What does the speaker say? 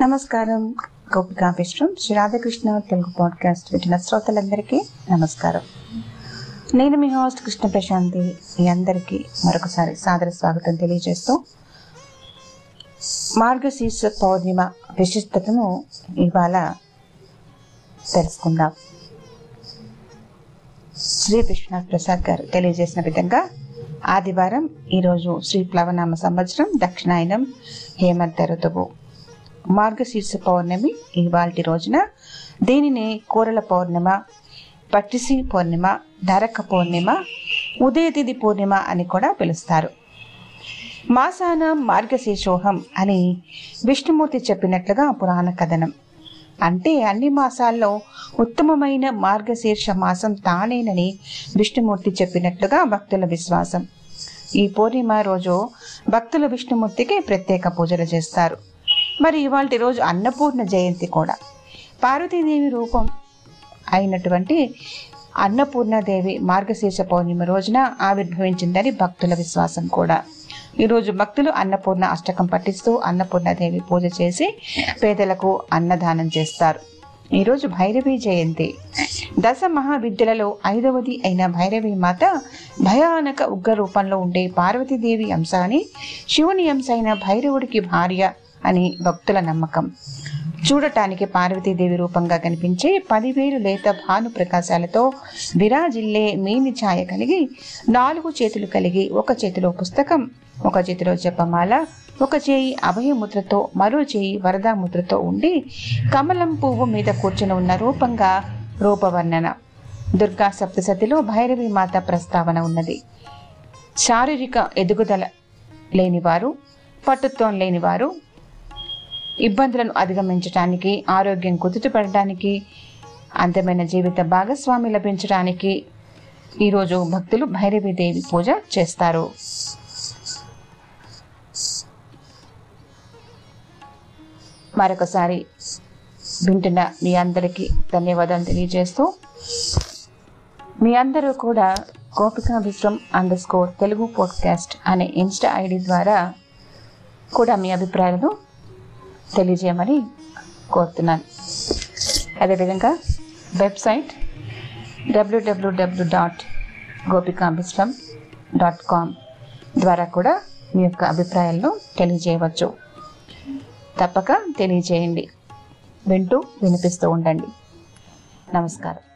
నమస్కారం. గోపికా విశ్వం శ్రీ రాధాకృష్ణ తెలుగు పాడ్కాస్ట్ వింటున్న శ్రోతలందరికీ నమస్కారం. నేను మీ హోస్ట్ కృష్ణ ప్రశాంతి. మీ అందరికీ మరొకసారి సాదర స్వాగతం తెలియజేస్తూ మార్గశీర్ష పౌర్ణిమ విశిష్టతను ఇవాళ తెలుసుకుందాం. శ్రీ విశ్వనాథ్ ప్రసాద్ గారు తెలియజేసిన విధంగా ఆదివారం ఈరోజు శ్రీ ప్లవనామ సంవత్సరం దక్షిణాయనం హేమంత ఋతువు. మార్గశీర్ష పౌర్ణమి ఇవాళ రోజున దీనిని కూరల పౌర్ణిమ పట్టిసి పౌర్ణిమ నరక పౌర్ణిమ ఉదయతిథి పూర్ణిమ అని కూడా పిలుస్తారు. మాసాన మార్గశీర్షోహం అని విష్ణుమూర్తి చెప్పినట్లుగా పురాణ కథనం. అంటే అన్ని మాసాల్లో ఉత్తమమైన మార్గశీర్ష మాసం తానేనని విష్ణుమూర్తి చెప్పినట్లుగా భక్తుల విశ్వాసం. ఈ పూర్ణిమ రోజు భక్తుల విష్ణుమూర్తికి ప్రత్యేక పూజలు చేస్తారు. మరి ఇవాళ రోజు అన్నపూర్ణ జయంతి కూడా. పార్వతీదేవి రూపం అయినటువంటి అన్నపూర్ణాదేవి మార్గశీర్ష పౌర్ణిమ రోజున ఆవిర్భవించిందని భక్తుల విశ్వాసం కూడా. ఈరోజు భక్తులు అన్నపూర్ణ అష్టకం పఠిస్తూ అన్నపూర్ణాదేవి పూజ చేసి పేదలకు అన్నదానం చేస్తారు. ఈరోజు భైరవి జయంతి. దశ మహావిద్యలలో ఐదవది అయిన భైరవి మాత భయానక ఉగ్ర రూపంలో ఉండే పార్వతీదేవి అంశాన్ని శివుని అంశ అయిన భైరవుడికి భార్య అని భక్తుల నమ్మకం. చూడటానికి పార్వతీదేవి రూపంగా కనిపించే పదివేలు లేత భాను ప్రకాశాలతో విరాజిల్లే మేని ఛాయ కలిగి నాలుగు చేతులు కలిగి ఒక చేతిలో పుస్తకం ఒక చేతిలో జపమాల ఒక చేయి అభయముద్రతో మరో చేయి వరదాముద్రతో ఉండి కమలం పువ్వు మీద కూర్చుని ఉన్న రూపంగా రూపవర్ణన. దుర్గా సప్తసతిలో భైరవి మాత ప్రస్తావన ఉన్నది. శారీరక ఎదుగుదల లేనివారు పట్టుత్వం లేనివారు ఇబ్బందులను అధిగమించడానికి ఆరోగ్యం కుదుటపడడానికి అందమైన జీవిత భాగస్వామి లభించడానికి ఈరోజు భక్తులు భైరవీదేవి పూజ చేస్తారు. మరొకసారి వింటున్న మీ అందరికీ ధన్యవాదాలు తెలియజేస్తూ మీ అందరూ కూడా Gopika Vishwam underscore Telugu podcast అనే ఇన్స్టా ఐడి ద్వారా కూడా మీ అభిప్రాయాలను తెలియజేయమని కోరుతున్నాను. అదేవిధంగా website W W W dot గోపికాంబిస్లం dot com ద్వారా కూడా మీ యొక్క అభిప్రాయాలను తెలియజేయవచ్చు. తప్పక తెలియజేయండి. వింటూ వినిపిస్తూ ఉండండి. నమస్కారం.